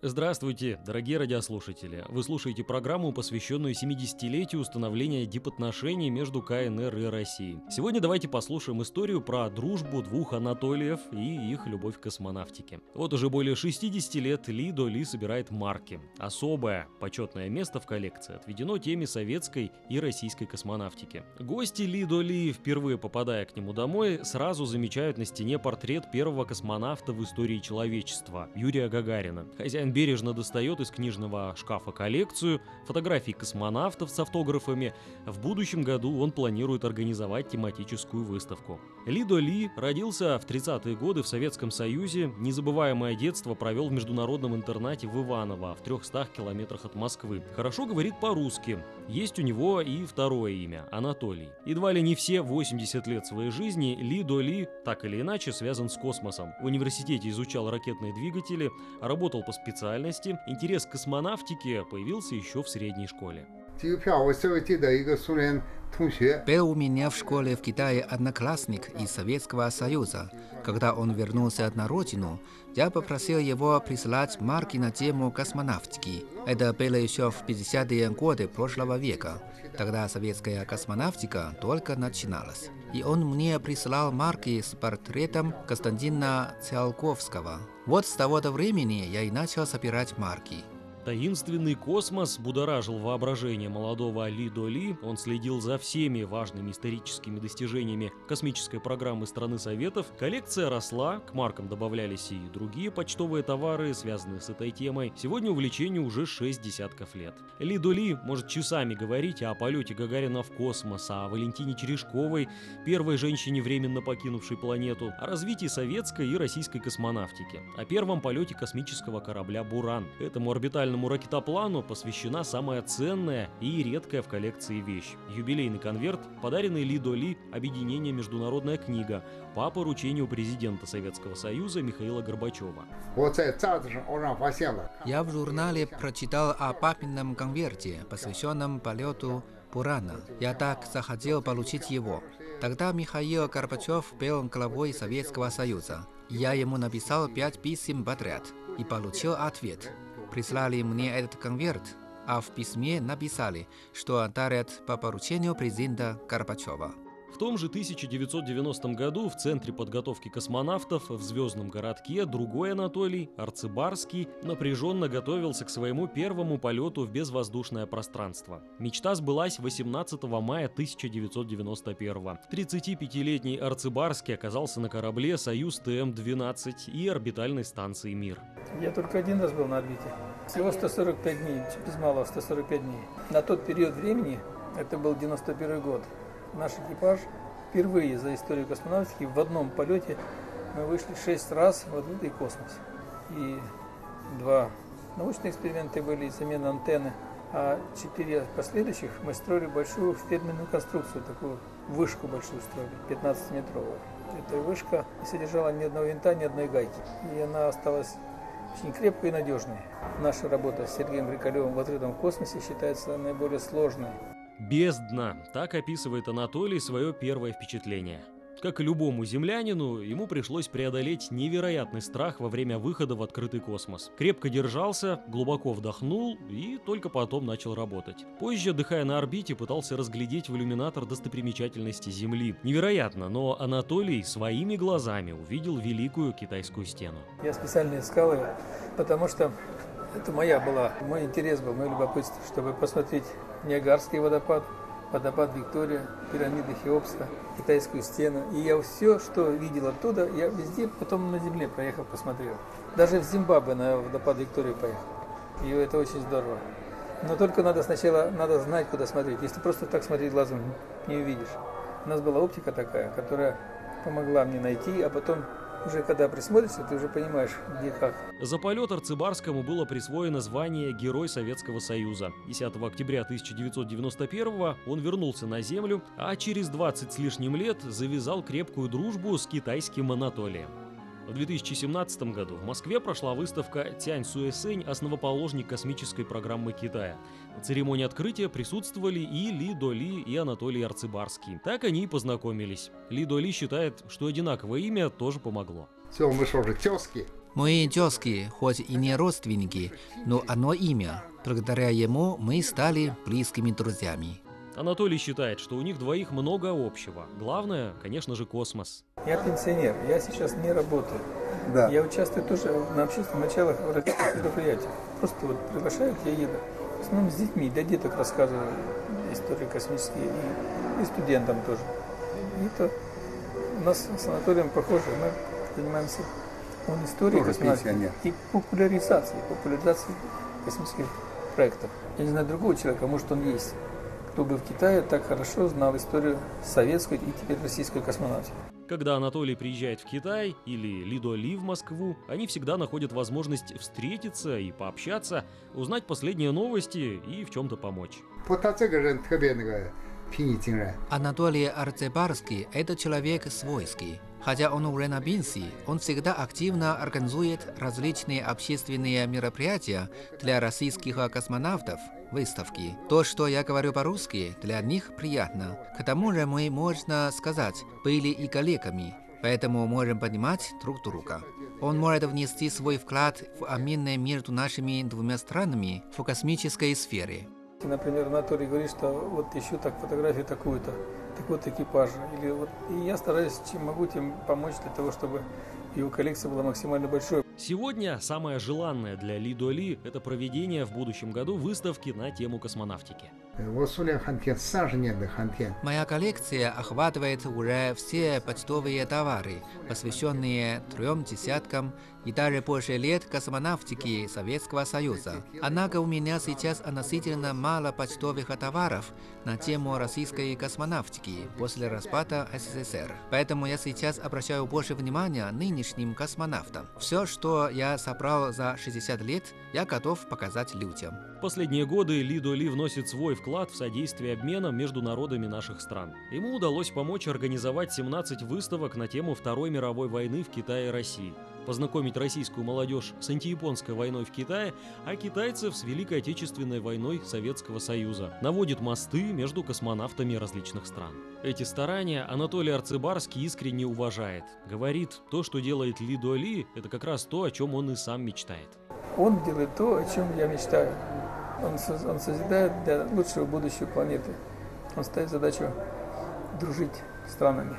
Здравствуйте, дорогие радиослушатели! Вы слушаете программу, посвященную 70-летию установления дипотношений между КНР и Россией. Сегодня давайте послушаем историю про дружбу двух Анатолиев и их любовь к космонавтике. Вот уже более 60 лет Ли До Ли собирает марки. Особое, почетное место в коллекции отведено теме советской и российской космонавтики. Гости Ли До Ли, впервые попадая к нему домой, сразу замечают на стене портрет первого космонавта в истории человечества – Юрия Гагарина. Хозяин Хозяин бережно достает из книжного шкафа коллекцию фотографий космонавтов с автографами. В будущем году он планирует организовать тематическую выставку. Лидо Ли родился в 30-е годы в Советском Союзе. Незабываемое детство провел в международном интернате в Иваново, в 300 километрах от Москвы. Хорошо говорит по-русски. Есть у него и второе имя – Анатолий. Едва ли не все 80 лет своей жизни Лидо Ли так или иначе связан с космосом. В университете изучал ракетные двигатели, работал по специальности специальности, интерес к космонавтике появился еще в средней школе. Был у меня в школе в Китае одноклассник из Советского Союза. Когда он вернулся на родину, я попросил его прислать марки на тему космонавтики. Это было еще в 50-е годы прошлого века. Тогда советская космонавтика только начиналась. И он мне прислал марки с портретом Константина Циолковского. Вот с того-то времени я и начал собирать марки. Таинственный космос будоражил воображение молодого Али Доли. Он следил за всеми важными историческими достижениями космической программы страны Советов. Коллекция росла, к маркам добавлялись и другие почтовые товары, связанные с этой темой. Сегодня увлечению уже 6 десятков лет. Ли Доли может часами говорить о полете Гагарина в космос, о Валентине Черешковой, первой женщине, временно покинувшей планету, о развитии советской и российской космонавтики, о первом полете космического корабля «Буран». Этому орбитальному Орбитальному ракетоплану посвящена самая ценная и редкая в коллекции вещь – юбилейный конверт, подаренный Ли Доли объединение «Международная книга» по поручению президента Советского Союза Михаила Горбачева. Я в журнале прочитал о папином конверте, посвященном полету Бурана. Я так захотел получить его. Тогда Михаил Горбачев был главой Советского Союза. Я ему написал пять писем подряд и получил ответ – прислали мне этот конверт, а в письме написали, что дарят по поручению президента Горбачева. В том же 1990 году в Центре подготовки космонавтов в Звездном городке другой Анатолий, Арцебарский, напряженно готовился к своему первому полету в безвоздушное пространство. Мечта сбылась 18 мая 1991 35-летний Арцебарский оказался на корабле «Союз ТМ-12» и орбитальной станции «Мир». Я только один раз был на орбите. Всего 145 дней, без малого 145 дней. На тот период времени, это был 91 год, наш экипаж впервые за историю космонавтики в одном полете мы вышли шесть раз в открытый космос. И два научные эксперименты были, замена антенны, а четыре последующих мы строили большую ферменную конструкцию, такую вышку большую строили, 15-метровую. Эта вышка не содержала ни одного винта, ни одной гайки. И она осталась очень крепкой и надежной. Наша работа с Сергеем Рикалевым в открытом космосе считается наиболее сложной. Бездна. Так описывает Анатолий свое первое впечатление. Как и любому землянину, ему пришлось преодолеть невероятный страх во время выхода в открытый космос. Крепко держался, глубоко вдохнул и только потом начал работать. Позже, отдыхая на орбите, пытался разглядеть в иллюминатор достопримечательности Земли. Невероятно, но Анатолий своими глазами увидел великую китайскую стену. Я специально искал ее, потому что это моя была, мой интерес был, мое любопытство, чтобы посмотреть Ниагарский водопад, водопад Виктория, пирамиды Хеопса, китайскую стену. И я все, что видел оттуда, я везде потом на земле проехал, посмотрел. Даже в Зимбабве на водопад Виктории поехал. И это очень здорово. Но только надо сначала надо знать, куда смотреть. Если просто так смотреть глазом, не увидишь. У нас была оптика такая, которая помогла мне найти, а потом уже когда присмотришься, ты уже понимаешь, где как. За полет Арцебарскому было присвоено звание Герой Советского Союза. 10 октября 1991 он вернулся на Землю, а через 20 с лишним лет завязал крепкую дружбу с китайским Анатолием. В 2017 году в Москве прошла выставка «Тянь Суэсэнь. Основоположник космической программы Китая». На церемонии открытия присутствовали и Ли Доли, и Анатолий Арцебарский. Так они и познакомились. Ли Доли считает, что одинаковое имя тоже помогло. Все, мы что же, тезки? Мои тезки, хоть и не родственники, но одно имя. Благодаря ему мы стали близкими друзьями. Анатолий считает, что у них двоих много общего. Главное, конечно же, космос. Я пенсионер, я сейчас не работаю. Да. Я участвую тоже на общественных началах мероприятиях. Просто вот приглашают, я еду. В основном с детьми, для деток рассказываю истории космические и, и студентам тоже. И это у нас с Анатолием похоже, мы занимаемся он историей космонавтики и популяризацией, популяризацией космических проектов. Я не знаю другого человека, может он есть, кто бы в Китае так хорошо знал историю советской и теперь российской космонавтики. Когда Анатолий приезжает в Китай или Лидо Ли в Москву, они всегда находят возможность встретиться и пообщаться, узнать последние новости и в чем-то помочь. Анатолий Арцебарский – это человек свойский. Хотя он уже на пенсии, он всегда активно организует различные общественные мероприятия для российских космонавтов, выставки. То, что я говорю по-русски, для них приятно. К тому же мы, можно сказать, были и коллегами, поэтому можем понимать друг друга. Он может внести свой вклад в обмены между нашими двумя странами в космической сфере. Например, Анатолий говорит, что вот ищу так фотографию такую-то, так вот экипажа. Или вот, и я стараюсь, чем могу, тем помочь для того, чтобы его коллекция была максимально большой. Сегодня самое желанное для Ли Доли – это проведение в будущем году выставки на тему космонавтики. Моя коллекция охватывает уже все почтовые товары, посвященные трем десяткам и даже больше лет космонавтики Советского Союза. Однако у меня сейчас относительно мало почтовых товаров на тему российской космонавтики после распада СССР. Поэтому я сейчас обращаю больше внимания нынешним космонавтам. Все, что я собрал за 60 лет, я готов показать людям. Последние годы Лидо Ли вносит свой вклад в содействие обмена между народами наших стран. Ему удалось помочь организовать 17 выставок на тему Второй мировой войны в Китае и России, познакомить российскую молодежь с антияпонской войной в Китае, а китайцев с Великой Отечественной войной Советского Союза. Наводит мосты между космонавтами различных стран. Эти старания Анатолий Арцебарский искренне уважает. Говорит, то, что делает Ли, это как раз то, о чем он и сам мечтает. Он делает то, о чем я мечтаю. Он, он созидает для лучшего будущего планеты. Он ставит задачу дружить странами.